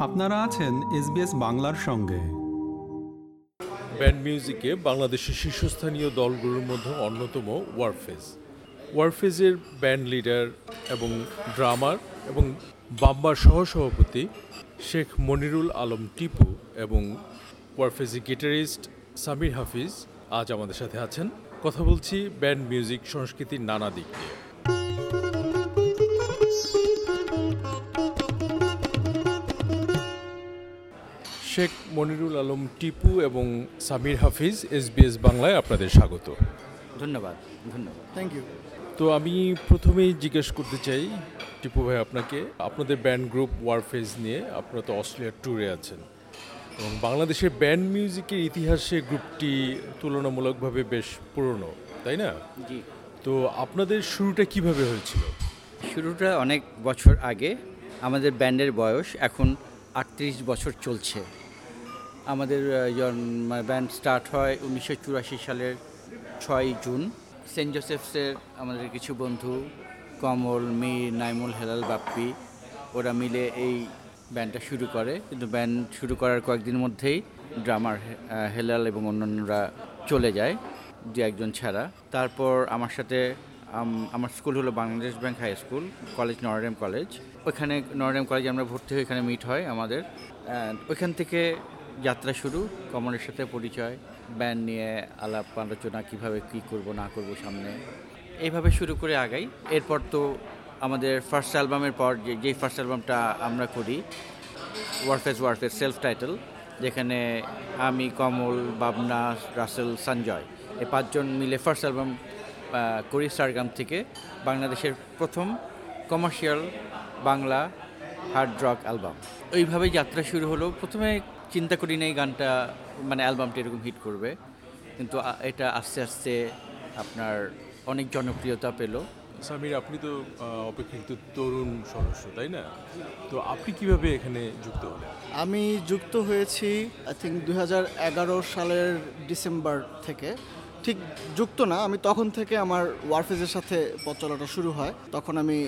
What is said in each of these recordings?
আপনারা আছেন এসবিএস বাংলার সঙ্গে। ব্যান্ড মিউজিকে বাংলাদেশের শীর্ষস্থানীয় দলগুলোর মধ্যে অন্যতম ওয়ারফেজ। ওয়ারফেজের ব্যান্ড লিডার এবং ড্রামার এবং বাম্বার সহসভাপতি শেখ মনিরুল আলম টিপু এবং ওয়ারফেজের গিটারিস্ট সামির হাফিজ আজ আমাদের সাথে আছেন। কথা বলছি ব্যান্ড মিউজিক সংস্কৃতির নানা দিক নিয়ে। শেখ মনিরুল আলম টিপু এবং সামির হাফিজ এসবিএস বাংলায় আপনাদের স্বাগত। ধন্যবাদ ধন্যবাদ। থ্যাংক ইউ তো আমি প্রথমেই জিজ্ঞেস করতে চাই টিপু ভাই আপনাকে আপনাদের ব্যান্ড গ্রুপ ওয়ারফেজ নিয়ে আপনারা তো অস্ট্রেলিয়ার ট্যুরে আছেন। এবং বাংলাদেশের ব্যান্ড মিউজিকের ইতিহাসে গ্রুপটি তুলনামূলকভাবে বেশ পুরনো তাই না? জি। তো আপনাদের শুরুটা কীভাবে হয়েছিল? শুরুটা অনেক বছর আগে আমাদের ব্যান্ডের বয়স এখন আটত্রিশ বছর চলছে। আমাদের ব্যান্ড স্টার্ট হয় উনিশশো চুরাশি সালের ছয় জুন। সেন্ট জোসেফসের আমাদের কিছু বন্ধু, কমল, মীর, নাইমুল হেলাল, বাপ্পি, ওরা মিলে এই ব্যান্ডটা শুরু করে। কিন্তু ব্যান্ড শুরু করার কয়েকদিন মধ্যেই ড্রামার হেলাল এবং অন্যান্যরা চলে যায়, দু একজন ছাড়া। তারপর আমার সাথে আমার স্কুল হলো Bangladesh bank high school, college Notre Dame college. ওখানে নরডেম কলেজে আমরা ভর্তি হয়ে এখানে মিট হয় আমাদের। ওইখান থেকে যাত্রা শুরু, কমলের সাথে পরিচয় ব্যান্ড নিয়ে আলাপ আলোচনা, কীভাবে কী করব, না করব সামনে। এইভাবে শুরু করে আগাই। এরপর তো আমাদের ফার্স্ট অ্যালবামের পর যে, যেই ফার্স্ট অ্যালবামটা আমরা করি ওয়ারফেস ওয়ারফেস সেলফ টাইটেল যেখানে আমি, কমল, বাবনা, রাসেল, সঞ্জয়, এই পাঁচজন মিলে ফার্স্ট অ্যালবাম করি সারগাম থেকে। বাংলাদেশের প্রথম commercial Bangla hard rock album ওইভাবেই যাত্রা শুরু হলো। প্রথমে চিন্তা করি না এই গানটা মানে অ্যালবামটা এরকম হিট করবে। কিন্তু এটা আস্তে আস্তে আপনার অনেক জনপ্রিয়তা পেল। সামির আপনি তো আহ, অপেক্ষাকৃত তরুণ সদস্য তাই না? তো আপনি কীভাবে এখানে যুক্ত হলেন? আমি যুক্ত হয়েছি আই থিঙ্ক দু হাজার এগারো সালের ডিসেম্বর থেকে। ঠিক যুক্ত না আমি তখন থেকে আমার ওয়ারফেজের সাথে পথ চলাটা শুরু হয়। তখন আমি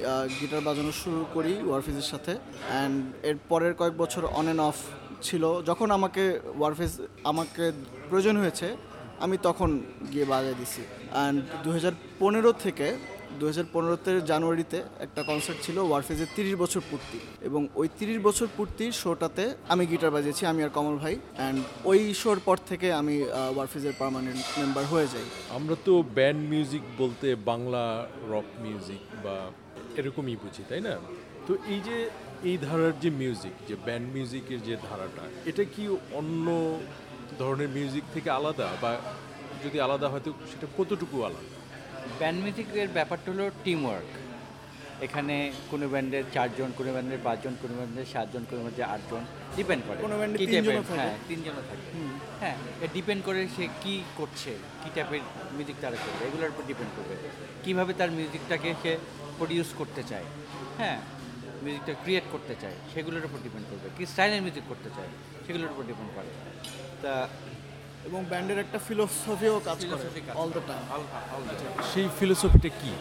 গিটার বাজানো শুরু করি ওয়ারফেজের সাথে। অ্যান্ড এর পরের কয়েক বছর অন অ্যান্ড অফ ছিল, যখন আমাকে ওয়ারফেজ আমাকে প্রয়োজন হয়েছে, আমি তখন গিয়ে বাজিয়ে দিছি। অ্যান্ড দু হাজার পনেরো থেকে দু হাজার পনেরোতে জানুয়ারিতে একটা কনসার্ট ছিল ওয়ারফেজের তিরিশ বছর পূর্তি। এবং ওই তিরিশ বছর পূর্তির শোটাতে আমি গিটার বাজিয়েছি, আমি আর কমল ভাই। অ্যান্ড ওই শোর পর থেকে আমি ওয়ারফেজের পার্মানেন্ট মেম্বার হয়ে যাই। আমরা তো ব্যান্ড মিউজিক বলতে বাংলা রক মিউজিক বা এরকমই বুঝি, তাই না? তো এই যে এই ধারার যে মিউজিক যে ব্যান্ড মিউজিকের যে ধারাটা এটা কি অন্য ধরনের মিউজিক থেকে আলাদা? বা যদি আলাদা হয়তো সেটা কতটুকু আলাদা? ব্যান্ড মিউজিকের ব্যাপারটা হলো টিম ওয়ার্ক এখানে কোনো ব্যান্ডের চারজন কোনো ব্যান্ডের পাঁচজন কোনো ব্যান্ডের সাতজন কোনো ব্যান্ডের আটজন ডিপেন্ড করে। কোনো ব্যান্ডে কি তিনজনও টাইপের- থাকে। হ্যাঁ তিনজনও থাকে। হ্যাঁ ডিপেন্ড করে সে কি করছে কি টাইপের মিউজিক তারা করবে। এগুলোর উপর ডিপেন্ড করবে। কীভাবে তার মিউজিকটাকে সে প্রডিউস করতে চায়। হ্যাঁ মিউজিকটা ক্রিয়েট করতে চায় সেগুলোর উপর ডিপেন্ড করবে। কী স্টাইলের মিউজিক করতে চায় সেগুলোর উপর ডিপেন্ড করে। তা এবং ব্যান্ডের একটা ফিলোসফিও কাজ করে। অল দ্য টাইম সেই ফিলোসফিটা কি?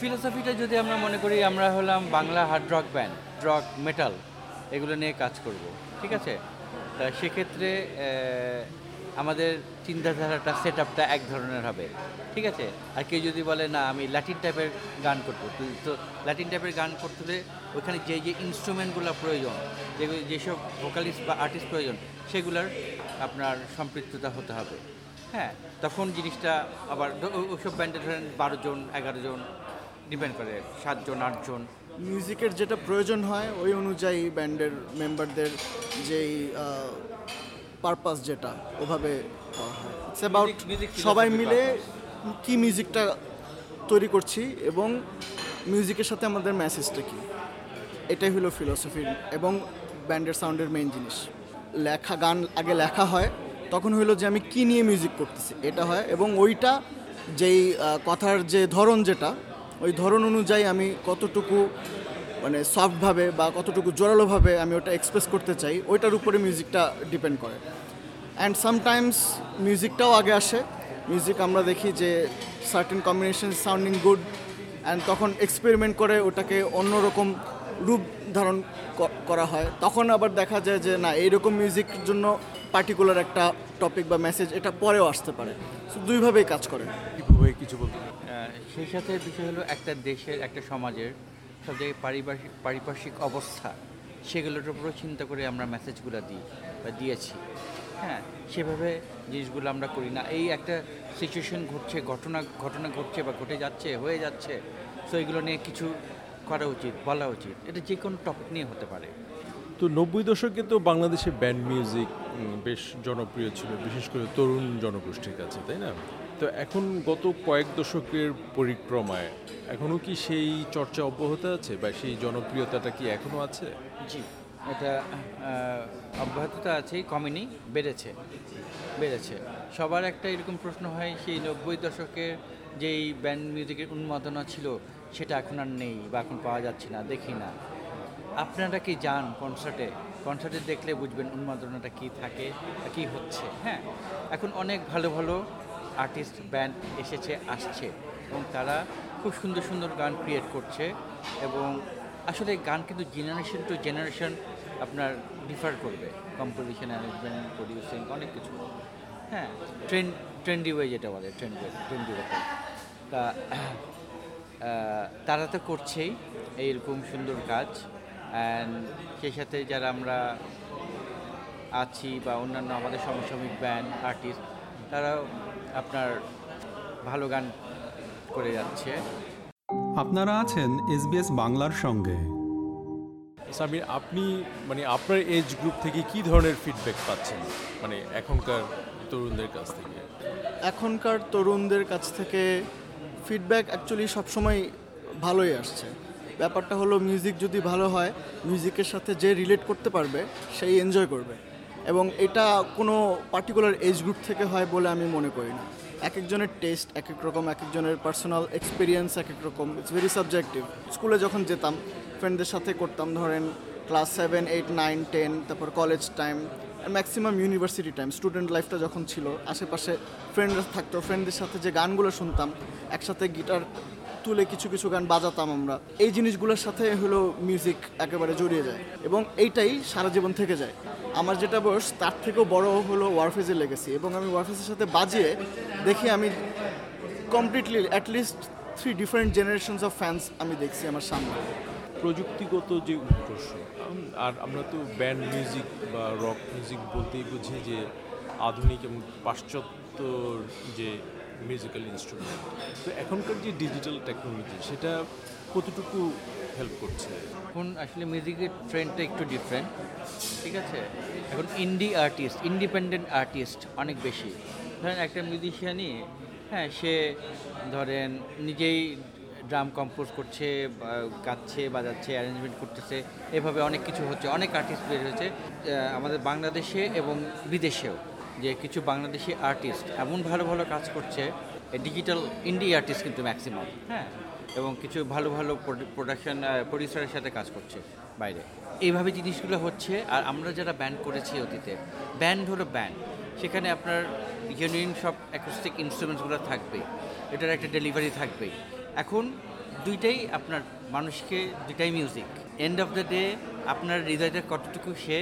ফিলোসফিটা যদি আমরা মনে করি আমরা হলাম Bangla hard rock band rock metal এগুলো নিয়ে কাজ করব ঠিক আছে? তা সেক্ষেত্রে আমাদের চিন্তাধারাটা সেট আপটা এক ধরনের হবে ঠিক আছে? আর কেউ যদি বলে না আমি ল্যাটিন টাইপের গান করব। তো ল্যাটিন টাইপের গান করতে হলে ওখানে যে যে ইনস্ট্রুমেন্টগুলো প্রয়োজন যেগুলো যেসব ভোকালিস্ট বা আর্টিস্ট প্রয়োজন সেগুলোর আপনার সম্পৃক্ততা হতে হবে। হ্যাঁ তখন জিনিসটা আবার ধ- ও- ওসব ব্যান্ডে ধরেন বারো জন এগারো জন ডিপেন্ড করে সাতজন আটজন মিউজিকের যেটা প্রয়োজন হয় ওই অনুযায়ী ব্যান্ডের মেম্বারদের যেই পারপাস যেটা ওভাবে ইটস অ্যাবাউট সবাই মিলে কি মিউজিকটা তৈরি করছি এবং মিউজিকের সাথে আমাদের মেসেজটা কি। এটাই হলো ফিলোসফি এবং ব্যান্ডের সাউন্ডের মেইন জিনিস। লেখা, গান আগে লেখা হয়, তখন হলো যে আমি কী নিয়ে মিউজিক করতেছি, এটা হয় এবং ওইটা যেই কথার যে ধরন যেটা, ওই ধরন অনুযায়ী আমি কতটুকু মানে সফটভাবে বা কতটুকু জোরালোভাবে আমি ওটা এক্সপ্রেস করতে চাই, ওইটার উপরে মিউজিকটা ডিপেন্ড করে। অ্যান্ড সামটাইমস মিউজিকটাও আগে আসে। মিউজিক আমরা দেখি যে certain combination sounding good and তখন এক্সপেরিমেন্ট করে ওটাকে অন্যরকম রূপ ধারণ করা হয়। তখন আবার দেখা যায় যে না এইরকম মিউজিকের জন্য পার্টিকুলার একটা টপিক বা মেসেজ এটা পরেও আসতে পারে। দুইভাবেই কাজ করে। কীভাবে কিছু বলতে সেই সাথে বিষয় হলো একটা দেশের একটা সমাজের সব জায়গায় পারিপার্শ্বিক পারিপার্শ্বিক অবস্থা সেগুলোর উপরও চিন্তা করে আমরা মেসেজগুলো দিই বা দিয়েছি। হ্যাঁ সেভাবে জিনিসগুলো আমরা করি না। এই একটা সিচুয়েশন ঘটছে ঘটনা ঘটনা ঘটছে বা ঘটে যাচ্ছে হয়ে যাচ্ছে। সো এগুলো নিয়ে কিছু করা উচিত বলা উচিত। এটা যে কোনো টপিক নিয়ে হতে পারে। তো নব্বই দশকে তো বাংলাদেশে ব্যান্ড মিউজিক বেশ জনপ্রিয় ছিল বিশেষ করে তরুণ জনগোষ্ঠীর কাছে তাই না? তো এখন গত কয়েক দশকের পরিক্রমায় এখনও কি সেই চর্চা অব্যাহত আছে বা সেই জনপ্রিয়তাটা কি এখনও আছে? জি এটা অব্যাহততা আছেই কমেনি বেড়েছে বেড়েছে। সবার একটা এরকম প্রশ্ন হয় সেই নব্বই দশকের যেই ব্যান্ড মিউজিকের উন্মাদনা ছিল সেটা এখন আর নেই বা এখন পাওয়া যাচ্ছে না, দেখি না। আপনারা কি যান কনসার্টে কনসার্টে দেখলে বুঝবেন উন্মাদনাটা কি থাকে কী হচ্ছে হ্যাঁ? এখন অনেক ভালো ভালো আর্টিস্ট ব্যান্ড এসেছে, আসছে এবং তারা খুব সুন্দর সুন্দর গান ক্রিয়েট করছে এবং আসলে গান কিন্তু জেনারেশন টু জেনারেশন আপনার ডিফার করবে। কম্পোজিশন অ্যারেঞ্জমেন্ট প্রডিউসিং অনেক কিছু। হ্যাঁ ট্রেন্ড ট্রেন্ডি ওয়ে যেটা বলে ট্রেন্ড ট্রেন্ডি ওয়ে তা তারা তো করছেই এইরকম সুন্দর কাজ। অ্যান্ড সেই সাথে যারা আমরা আছি বা অন্যান্য আমাদের সমসাময়িক ব্যান্ড আর্টিস্ট তারাও আপনার ভালো গান করে যাচ্ছে। আপনারা আছেন এসবিএস বাংলার সঙ্গে। সামির আপনি মানে আপনার এজ গ্রুপ থেকে কি ধরনের ফিডব্যাক পাচ্ছেন? মানে এখনকার তরুণদের কাছ থেকে। এখনকার তরুণদের কাছ থেকে ফিডব্যাক অ্যাকচুয়ালি সবসময় ভালোই আসছে। ব্যাপারটা হলো মিউজিক যদি ভালো হয় মিউজিকের সাথে যে রিলেট করতে পারবে, সেই এনজয় করবে। এবং এটা কোনো পার্টিকুলার এজ গ্রুপ থেকে হয় বলে আমি মনে করি না। এক একজনের টেস্ট এক এক রকম এক একজনের পার্সোনাল এক্সপিরিয়েন্স এক এক রকম ইটস ভেরি সাবজেক্টিভ স্কুলে যখন যেতাম ফ্রেন্ডদের সাথে করতাম, ধরেন class seven eight nine ten তারপর college time maximum university time student লাইফটা যখন ছিল, আশেপাশে ফ্রেন্ডরা থাকতো ফ্রেন্ডদের সাথে যে গানগুলো শুনতাম, একসাথে গিটার তুলে কিছু কিছু গান বাজাতাম আমরা। এই জিনিসগুলোর সাথে হলো মিউজিক একেবারে জড়িয়ে যায় এবং এইটাই সারা জীবন থেকে যায়। আমার যেটা বয়স, তার থেকেও বড় হলো ওয়ারফেজের লেগেছি এবং আমি ওয়ারফেজের সাথে বাজিয়ে দেখি আমি completely at least three different generations of fans আমি দেখছি আমার সামনে। প্রযুক্তিগত যে উৎকর্ষ আর আমরা তো ব্যান্ড মিউজিক বা রক মিউজিক বলতেই বুঝি যে আধুনিক এবং পাশ্চাত্য যে মিউজিক্যাল ইনস্ট্রুমেন্ট তো এখনকার যে ডিজিটাল টেকনোলজি সেটা কতটুকু হেল্প করছে? এখন আসলে মিউজিকের ট্রেন্ডটা একটু ডিফারেন্ট ঠিক আছে? এখন ইন্ডি আর্টিস্ট ইন্ডিপেন্ডেন্ট আর্টিস্ট অনেক বেশি। ধরেন একটা মিউজিশিয়ানই হ্যাঁ সে ধরেন নিজেই ড্রাম কম্পোজ করছে গাচ্ছে, বাজাচ্ছে, অ্যারেঞ্জমেন্ট করতেছে, এভাবে অনেক কিছু হচ্ছে, অনেক আর্টিস্ট বের হয়েছে আমাদের বাংলাদেশে এবং বিদেশেও, যে কিছু বাংলাদেশি আর্টিস্ট এমন ভালো ভালো কাজ করছে ডিজিটাল ইন্ডি আর্টিস্ট কিন্তু ম্যাক্সিমাম হ্যাঁ এবং কিছু ভালো ভালো প্রোডাকশন প্রডিউসারের সাথে কাজ করছে বাইরে। এইভাবে জিনিসগুলো হচ্ছে, আর আমরা যারা ব্যান্ড করেছি অতীতে ব্যান্ড হলো ব্যান্ড সেখানে আপনার জেনুইন সব অ্যাকোস্টিক ইনস্ট্রুমেন্টসগুলো থাকবে এটার একটা ডেলিভারি থাকবেই। এখন দুইটাই আপনার মানুষকে, দুইটাই music end of the day আপনার হৃদয়টা কতটুকু সে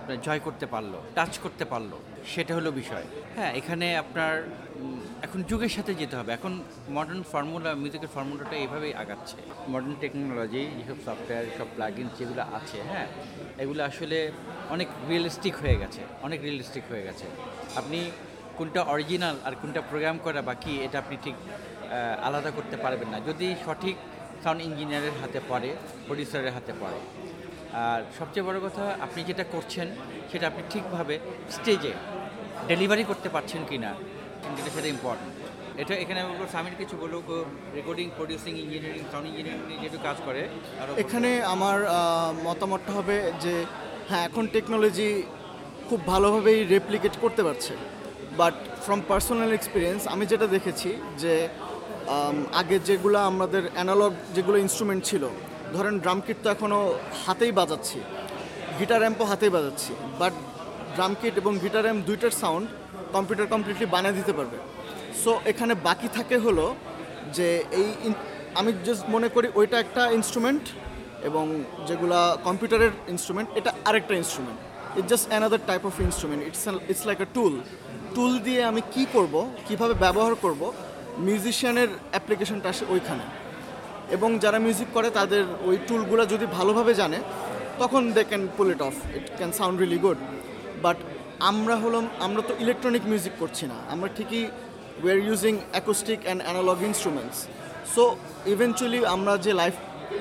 আপনার জয় করতে পারল টাচ করতে পারল, সেটা হলো বিষয়। হ্যাঁ এখানে আপনার এখন যুগের সাথে যেতে হবে। এখন মডার্ন ফর্মুলা মিউজিকের ফর্মুলাটা এইভাবেই আগাচ্ছে। মডার্ন টেকনোলজি যেসব সফটওয়্যার সব প্লাগিন যেগুলো আছে হ্যাঁ এগুলো আসলে অনেক রিয়েলিস্টিক হয়ে গেছে, অনেক রিয়েলিস্টিক হয়ে গেছে। আপনি কোনটা অরিজিনাল আর কোনটা প্রোগ্রাম করা বাকি, এটা আপনি ঠিক আলাদা করতে পারবেন না। যদি সঠিক সাউন্ড ইঞ্জিনিয়ারের হাতে পড়ে প্রডিউসারের হাতে পড়ে। আর সবচেয়ে বড় কথা, আপনি যেটা করছেন, সেটা আপনি ঠিকভাবে স্টেজে ডেলিভারি করতে পারছেন কি না কিন্তু সেটা ইম্পর্টেন্ট এটা এখানে আমি বলব, স্বামীর কিছু বলুক recording producing engineering sound engineering যেহেতু কাজ করে এখানে আমার মতামতটা হবে যে হ্যাঁ এখন টেকনোলজি খুব ভালোভাবেই রেপ্লিকেট করতে পারছে। বাট ফ্রম পার্সোনাল এক্সপিরিয়েন্স আমি যেটা দেখেছি যে আগে যেগুলো আমাদের অ্যানালগ যেগুলো ইনস্ট্রুমেন্ট ছিল, ধরেন ড্রাম কিট তো এখনও হাতেই বাজাচ্ছি গিটার অ্যাম্পও হাতেই বাজাচ্ছি বাট ড্রাম কিট এবং গিটার অ্যাম্প দুইটার সাউন্ড কম্পিউটার কমপ্লিটলি বানিয়ে দিতে পারবে। সো এখানে বাকি থাকে হলো যে এই আমি জাস্ট মনে করি ওইটা একটা ইনস্ট্রুমেন্ট এবং যেগুলা কম্পিউটারের ইনস্ট্রুমেন্ট এটা আরেকটা instrument it's just another type of instrument it's it's like a tool tool দিয়ে আমি কি করব, কীভাবে ব্যবহার করব মিউজিশিয়ানের অ্যাপ্লিকেশনটা আসে ওইখানে। এবং যারা মিউজিক করে, তাদের ওই টুলগুলো যদি ভালোভাবে জানে, তখন they can pull it off it can sound really good but আমরা হলাম, আমরা তো ইলেকট্রনিক মিউজিক করছি না। আমরা ঠিকই we are using acoustic and analog instruments so eventually আমরা যে লাইভ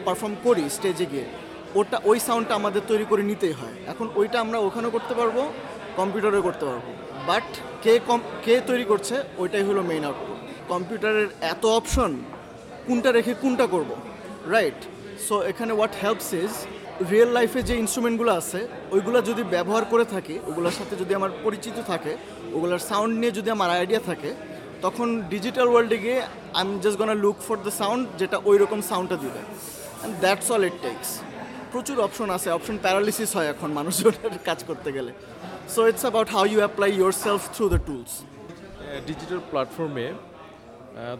পারফর্ম করি স্টেজে গিয়ে, ওটা, ওই সাউন্ডটা আমাদের তৈরি করে নিতেই হয়। এখন ওইটা আমরা ওখানেও করতে পারব কম্পিউটারেও করতে পারব। বাট কে কম, কে তৈরি করছে, ওইটাই হলো মেইন আউটপুট কম্পিউটারের এত অপশন কোনটা রেখে কোনটা করব? রাইট সো এখানে হোয়াট হেল্পস ইজ রিয়েল লাইফে যে ইনস্ট্রুমেন্টগুলো আছে, ওইগুলো যদি ব্যবহার করে থাকি, ওগুলোর সাথে যদি আমার পরিচিত থাকে, ওগুলোর সাউন্ড নিয়ে যদি আমার আইডিয়া থাকে, তখন ডিজিটাল ওয়ার্ল্ডে গিয়ে I am just gonna look for the sound যেটা ওই রকম সাউন্ডটা দিবে। And that's all it takes প্রচুর অপশন আছে। অপশন প্যারালিসিস হয় এখন মানুষজনের কাজ করতে গেলে। So it's about how you apply yourself through the tools digital প্ল্যাটফর্মে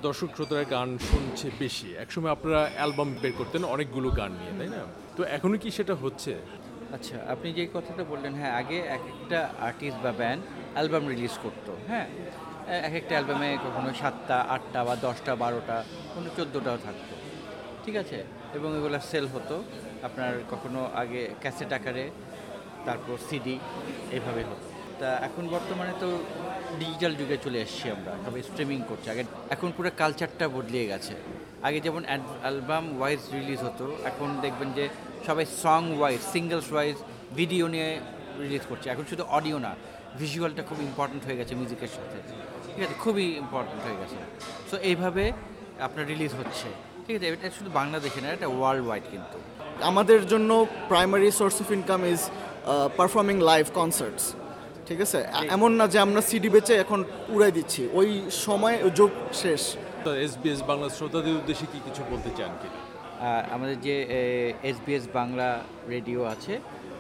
দর্শক শ্রোতারা গান শুনছে বেশি। একসময় আপনারা অ্যালবাম বের করতেন, অনেকগুলো গান নিয়ে, তাই না? তো এখনও কি সেটা হচ্ছে? আচ্ছা আপনি যে কথাটা বললেন হ্যাঁ আগে এক একটা আর্টিস্ট বা ব্যান্ড অ্যালবাম রিলিজ করতো হ্যাঁ? এক একটা অ্যালবামে কখনো সাতটা, আটটা বা দশটা, বারোটা কোনো চোদ্দোটাও থাকতো, ঠিক আছে? এবং এগুলো সেল হতো। আপনার কখনো আগে ক্যাসেট আকারে, তারপর সিডি এইভাবে হতো। তা এখন বর্তমানে তো ডিজিটাল যুগে চলে এসেছি আমরা সবাই স্ট্রিমিং করছি। আগে এখন পুরো কালচারটা বদলিয়ে গেছে। আগে যেমন অ্যালবাম ওয়াইজ রিলিজ হতো, এখন দেখবেন যে সবাই song wise singles wise video নিয়ে রিলিজ করছে। এখন শুধু অডিও না ভিজুয়ালটা খুব ইম্পর্ট্যান্ট হয়ে গেছে মিউজিকের সাথে। ঠিক আছে? খুবই ইম্পর্ট্যান্ট হয়ে গেছে। সো এইভাবে আপনার রিলিজ হচ্ছে। ঠিক আছে? এটা শুধু বাংলাদেশে না, এটা ওয়ার্ল্ড ওয়াইড কিন্তু। আমাদের জন্য primary source of income is performing live concerts ঠিক আছে? এমন না যে আমরা সিডি বেচে এখন উড়াই দিচ্ছি। ওই সময় যোগ শেষ। তো এসবিএস বাংলা শ্রোতাদের উদ্দেশ্যে কি কিছু বলতে চান কি আমাদের যে এসবিএস বাংলা রেডিও আছে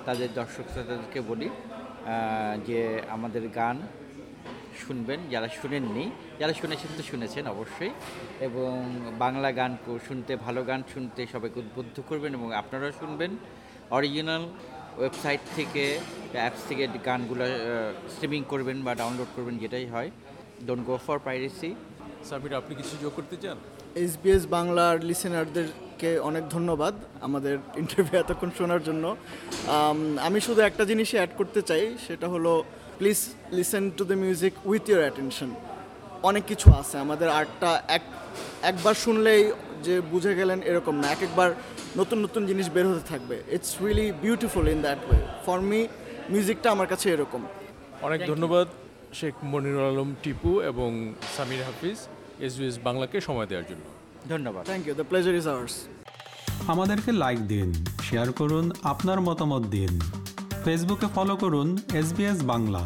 তাদের দর্শক শ্রোতাদেরকে বলি যে আমাদের গান শুনবেন যারা শুনেননি যারা শুনেছেন তো শুনেছেন অবশ্যই এবং বাংলা গান শুনতে ভালো গান শুনতে সবাইকে উদ্বুদ্ধ করবেন এবং আপনারাও শুনবেন। অরিজিনাল ওয়েবসাইট থেকে অ্যাপস থেকে গানগুলো স্ট্রিমিং করবেন বা ডাউনলোড করবেন যেটাই হয় don't go for piracy Samir আপনি কিছু যোগ করতে চান? এসবিএস বাংলার লিসেনারদেরকে অনেক ধন্যবাদ আমাদের ইন্টারভিউ এতক্ষণ শোনার জন্য। আমি শুধু একটা জিনিসই অ্যাড করতে চাই সেটা হলো please listen to the music with your attention অনেক কিছু আছে আমাদের আর্টটা এক একবার শুনলেই যে বুঝে গেলেন এরকম না এক একবার নতুন নতুন জিনিস বের হতে থাকবে। It's really beautiful in that way for me মিউজিকটা আমার কাছে এরকম। অনেক ধন্যবাদ শেখ মনিরুল আলম টিপু এবং সামির হাফিজ এসবিএস বাংলাকে সময় দেওয়ার জন্য। ধন্যবাদ। Thank you the pleasure is ours আমাদেরকে লাইক দিন শেয়ার করুন আপনার মতামত দিন। ফেসবুকে ফলো করুন এস বাংলা